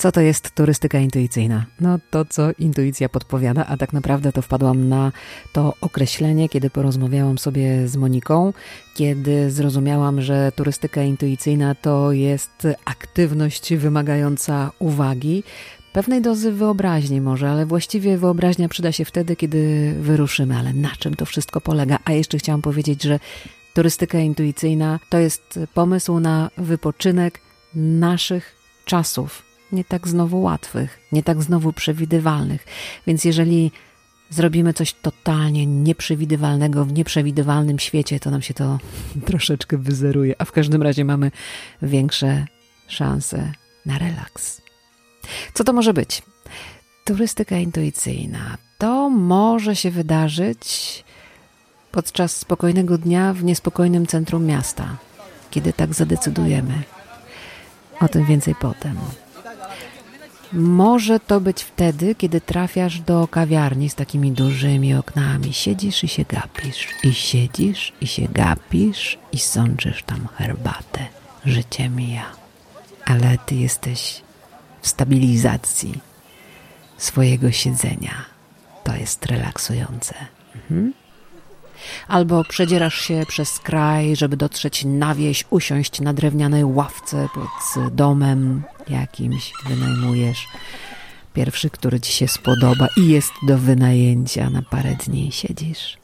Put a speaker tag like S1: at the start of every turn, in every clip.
S1: Co to jest turystyka intuicyjna? No to, co intuicja podpowiada, a tak naprawdę to wpadłam na to określenie, kiedy porozmawiałam sobie z Moniką, kiedy zrozumiałam, że turystyka intuicyjna to jest aktywność wymagająca uwagi, pewnej dozy wyobraźni może, ale właściwie wyobraźnia przyda się wtedy, kiedy wyruszymy. Ale na czym to wszystko polega? A jeszcze chciałam powiedzieć, że turystyka intuicyjna to jest pomysł na wypoczynek naszych czasów nie tak znowu łatwych, nie tak znowu przewidywalnych. Więc jeżeli zrobimy coś totalnie nieprzewidywalnego w nieprzewidywalnym świecie, to nam się to troszeczkę wyzeruje, a w każdym razie mamy większe szanse na relaks. Co to może być? Turystyka intuicyjna. To może się wydarzyć podczas spokojnego dnia w niespokojnym centrum miasta, kiedy tak zadecydujemy. O tym więcej potem. Może to być wtedy, kiedy trafiasz do kawiarni z takimi dużymi oknami. Siedzisz i się gapisz, i siedzisz i się gapisz, i sączysz tam herbatę. Życie mija, ale ty jesteś w stabilizacji swojego siedzenia. To jest relaksujące. Mhm. Albo przedzierasz się przez kraj, żeby dotrzeć na wieś, usiąść na drewnianej ławce pod domem jakimś, wynajmujesz. Pierwszy, który ci się spodoba i jest do wynajęcia na parę dni. Siedzisz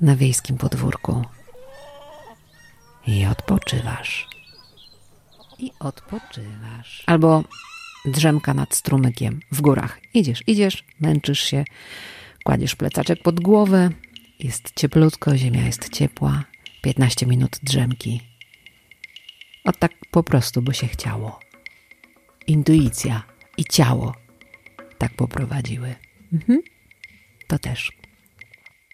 S1: na wiejskim podwórku i odpoczywasz. I odpoczywasz. Albo drzemka nad strumykiem w górach. Idziesz, idziesz, męczysz się, kładziesz plecaczek pod głowę, jest cieplutko, ziemia jest ciepła. 15 minut drzemki. O tak po prostu, bo się chciało. Intuicja i ciało tak poprowadziły. Mhm. To też.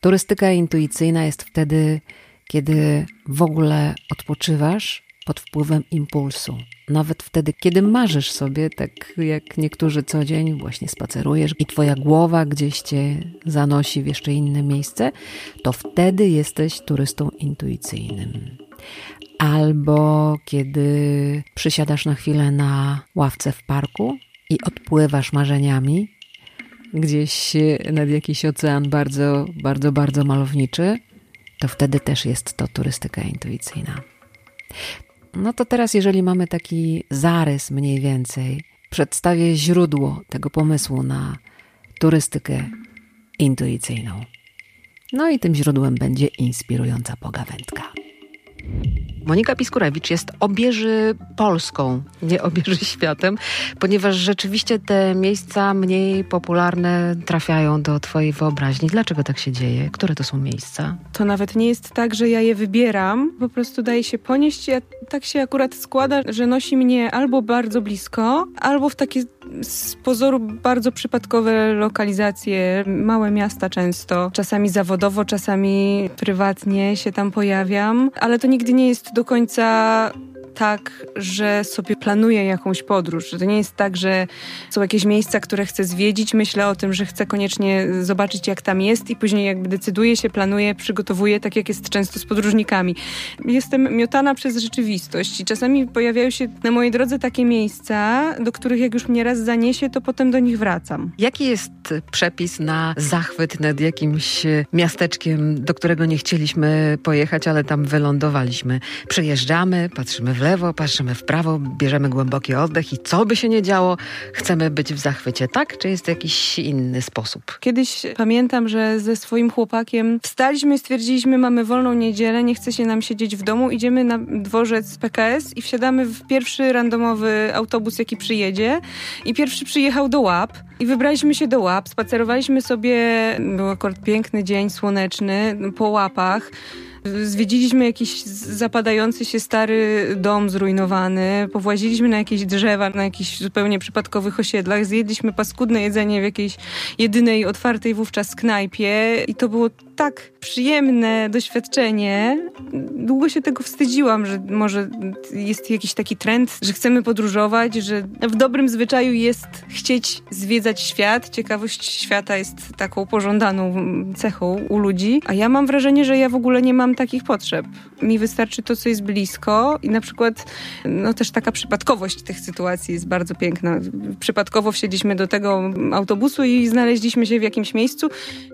S1: Turystyka intuicyjna jest wtedy, kiedy w ogóle odpoczywasz pod wpływem impulsu. Nawet wtedy, kiedy marzysz sobie, tak jak niektórzy co dzień właśnie spacerujesz i twoja głowa gdzieś cię zanosi w jeszcze inne miejsce, to wtedy jesteś turystą intuicyjnym. Albo kiedy przysiadasz na chwilę na ławce w parku i odpływasz marzeniami gdzieś nad jakiś ocean bardzo, bardzo, bardzo malowniczy, to wtedy też jest to turystyka intuicyjna. No to teraz, jeżeli mamy taki zarys mniej więcej, przedstawię źródło tego pomysłu na turystykę intuicyjną. No i tym źródłem będzie inspirująca pogawędka. Monika Piskurewicz jest obieży Polską, nie obieży światem, ponieważ rzeczywiście te miejsca mniej popularne trafiają do Twojej wyobraźni. Dlaczego tak się dzieje? Które to są miejsca?
S2: To nawet nie jest tak, że ja je wybieram, po prostu daje się ponieść. Ja, tak się akurat składa, że nosi mnie albo bardzo blisko, albo w takie z pozoru bardzo przypadkowe lokalizacje, małe miasta często, czasami zawodowo, czasami prywatnie się tam pojawiam, ale to nigdy nie jest do końca tak, że sobie planuję jakąś podróż. To nie jest tak, że są jakieś miejsca, które chcę zwiedzić, myślę o tym, że chcę koniecznie zobaczyć, jak tam jest i później jakby decyduję się, planuję, przygotowuję, tak jak jest często z podróżnikami. Jestem miotana przez rzeczywistość i czasami pojawiają się na mojej drodze takie miejsca, do których jak już mnie raz zaniesie, to potem do nich wracam.
S1: Jaki jest przepis na zachwyt nad jakimś miasteczkiem, do którego nie chcieliśmy pojechać, ale tam wylądowaliśmy? Przejeżdżamy, patrzymy w lewo, patrzymy w prawo, bierzemy głęboki oddech i co by się nie działo, chcemy być w zachwycie, tak? Czy jest jakiś inny sposób?
S2: Kiedyś pamiętam, że ze swoim chłopakiem wstaliśmy i stwierdziliśmy, mamy wolną niedzielę, nie chce się nam siedzieć w domu, idziemy na dworzec PKS i wsiadamy w pierwszy randomowy autobus, jaki przyjedzie. I pierwszy przyjechał do Łap i wybraliśmy się do Łap, spacerowaliśmy sobie, był akurat piękny dzień, słoneczny, po łapach. Zwiedziliśmy jakiś zapadający się stary dom zrujnowany, powłaziliśmy na jakieś drzewa, na jakichś zupełnie przypadkowych osiedlach, zjedliśmy paskudne jedzenie w jakiejś jedynej otwartej wówczas knajpie i to było tak przyjemne doświadczenie. Długo się tego wstydziłam, że może jest jakiś taki trend, że chcemy podróżować, że w dobrym zwyczaju jest chcieć zwiedzać świat. Ciekawość świata jest taką pożądaną cechą u ludzi, a ja mam wrażenie, że ja w ogóle nie mam takich potrzeb. Mi wystarczy to, co jest blisko i na przykład no też taka przypadkowość tych sytuacji jest bardzo piękna. Przypadkowo wsiedliśmy do tego autobusu i znaleźliśmy się w jakimś miejscu.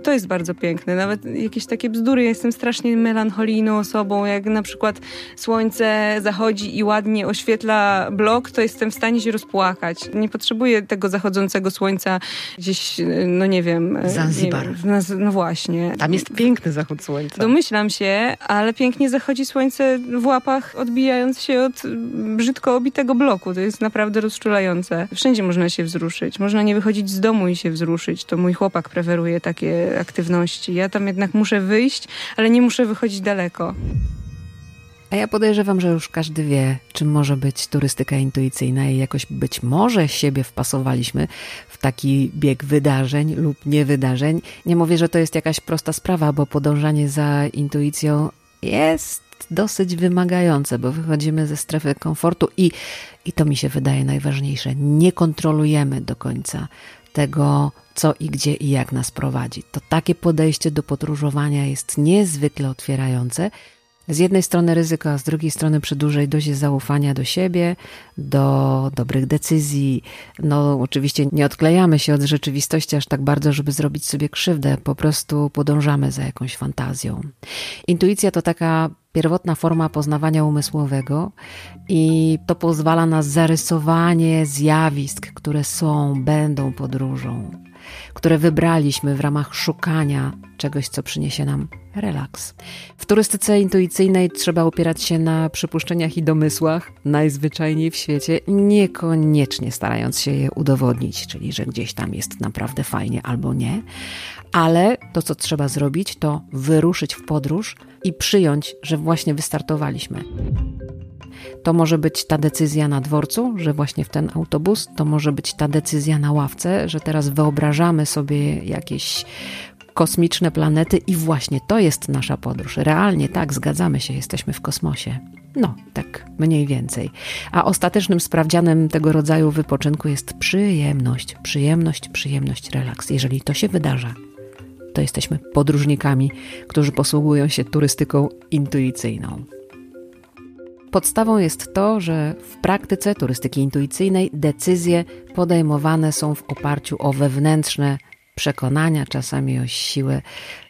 S2: To jest bardzo piękne. Nawet jakieś takie bzdury. Ja jestem strasznie melancholijną osobą. Jak na przykład słońce zachodzi i ładnie oświetla blok, to jestem w stanie się rozpłakać. Nie potrzebuję tego zachodzącego słońca gdzieś, no nie wiem.
S1: Zanzibar.
S2: Nie wiem, no właśnie.
S1: Tam jest piękny zachód słońca.
S2: Domyślam się, ale pięknie zachodzi słońce w łapach, odbijając się od brzydko obitego bloku. To jest naprawdę rozczulające. Wszędzie można się wzruszyć. Można nie wychodzić z domu i się wzruszyć. To mój chłopak preferuje takie aktywności. Ja tam jednak muszę wyjść, ale nie muszę wychodzić daleko.
S1: A ja podejrzewam, że już każdy wie, czym może być turystyka intuicyjna i jakoś być może siebie wpasowaliśmy w taki bieg wydarzeń lub niewydarzeń. Nie mówię, że to jest jakaś prosta sprawa, bo podążanie za intuicją jest dosyć wymagające, bo wychodzimy ze strefy komfortu i, i to mi się wydaje najważniejsze, nie kontrolujemy do końca tego, co i gdzie i jak nas prowadzi. To takie podejście do podróżowania jest niezwykle otwierające z jednej strony ryzyko, a z drugiej strony przy dużej dozie zaufania do siebie, do dobrych decyzji. No, oczywiście nie odklejamy się od rzeczywistości aż tak bardzo, żeby zrobić sobie krzywdę, po prostu podążamy za jakąś fantazją. Intuicja to taka pierwotna forma poznawania umysłowego i to pozwala na zarysowanie zjawisk, które są, będą podróżą, które wybraliśmy w ramach szukania czegoś, co przyniesie nam relaks. W turystyce intuicyjnej trzeba opierać się na przypuszczeniach i domysłach, najzwyczajniej w świecie, niekoniecznie starając się je udowodnić, czyli że gdzieś tam jest naprawdę fajnie albo nie, ale to, co trzeba zrobić, to wyruszyć w podróż i przyjąć, że właśnie wystartowaliśmy. To może być ta decyzja na dworcu, że właśnie w ten autobus, to może być ta decyzja na ławce, że teraz wyobrażamy sobie jakieś kosmiczne planety i właśnie to jest nasza podróż. Realnie tak, zgadzamy się, jesteśmy w kosmosie. No, tak mniej więcej. A ostatecznym sprawdzianem tego rodzaju wypoczynku jest przyjemność, przyjemność, przyjemność, relaks. Jeżeli to się wydarza, to jesteśmy podróżnikami, którzy posługują się turystyką intuicyjną. Podstawą jest to, że w praktyce turystyki intuicyjnej decyzje podejmowane są w oparciu o wewnętrzne przekonania, czasami o siłę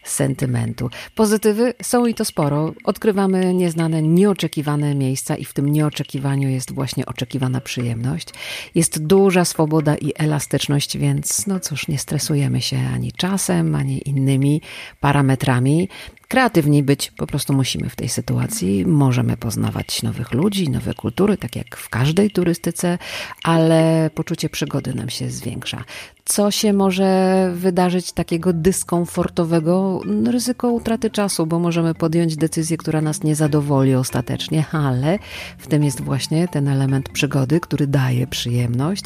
S1: sentymentu. Pozytywy są i to sporo. Odkrywamy nieznane, nieoczekiwane miejsca i w tym nieoczekiwaniu jest właśnie oczekiwana przyjemność. Jest duża swoboda i elastyczność, więc no cóż, nie stresujemy się ani czasem, ani innymi parametrami kreatywni być po prostu musimy w tej sytuacji. Możemy poznawać nowych ludzi, nowe kultury, tak jak w każdej turystyce, ale poczucie przygody nam się zwiększa. Co się może wydarzyć takiego dyskomfortowego? Ryzyko utraty czasu, bo możemy podjąć decyzję, która nas nie zadowoli ostatecznie, ale w tym jest właśnie ten element przygody, który daje przyjemność.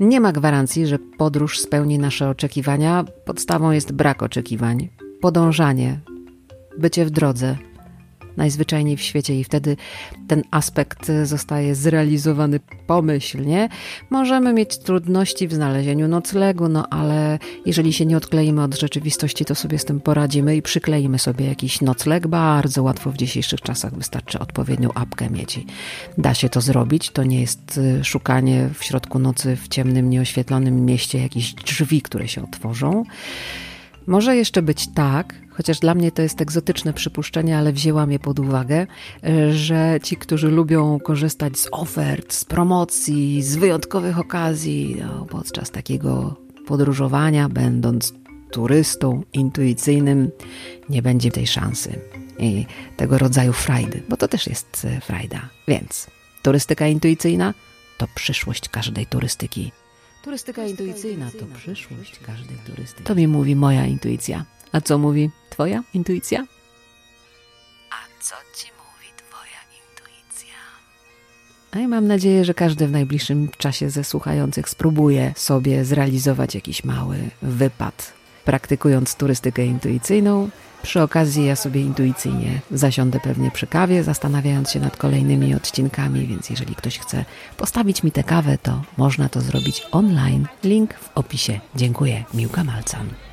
S1: Nie ma gwarancji, że podróż spełni nasze oczekiwania. Podstawą jest brak oczekiwań podążanie, bycie w drodze, najzwyczajniej w świecie, i wtedy ten aspekt zostaje zrealizowany pomyślnie. Możemy mieć trudności w znalezieniu noclegu, no ale jeżeli się nie odkleimy od rzeczywistości, to sobie z tym poradzimy i przykleimy sobie jakiś nocleg. Bardzo łatwo w dzisiejszych czasach wystarczy odpowiednią apkę mieć. Da się to zrobić. To nie jest y, szukanie w środku nocy w ciemnym, nieoświetlonym mieście jakichś drzwi, które się otworzą. Może jeszcze być tak, chociaż dla mnie to jest egzotyczne przypuszczenie, ale wzięłam je pod uwagę, że ci, którzy lubią korzystać z ofert, z promocji, z wyjątkowych okazji no, podczas takiego podróżowania, będąc turystą intuicyjnym, nie będzie tej szansy i tego rodzaju frajdy, bo to też jest e, frajda. Więc turystyka intuicyjna to przyszłość każdej turystyki. Turystyka intuicyjna to przyszłość każdej turystyki. To mi mówi moja intuicja. A co mówi twoja intuicja? A co ci mówi twoja intuicja? A ja mam nadzieję, że każdy w najbliższym czasie ze słuchających spróbuje sobie zrealizować jakiś mały wypad, praktykując turystykę intuicyjną. Przy okazji ja sobie intuicyjnie zasiądę pewnie przy kawie, zastanawiając się nad kolejnymi odcinkami, więc jeżeli ktoś chce postawić mi tę kawę, to można to zrobić online. Link w opisie. Dziękuję. Miłka Malcan.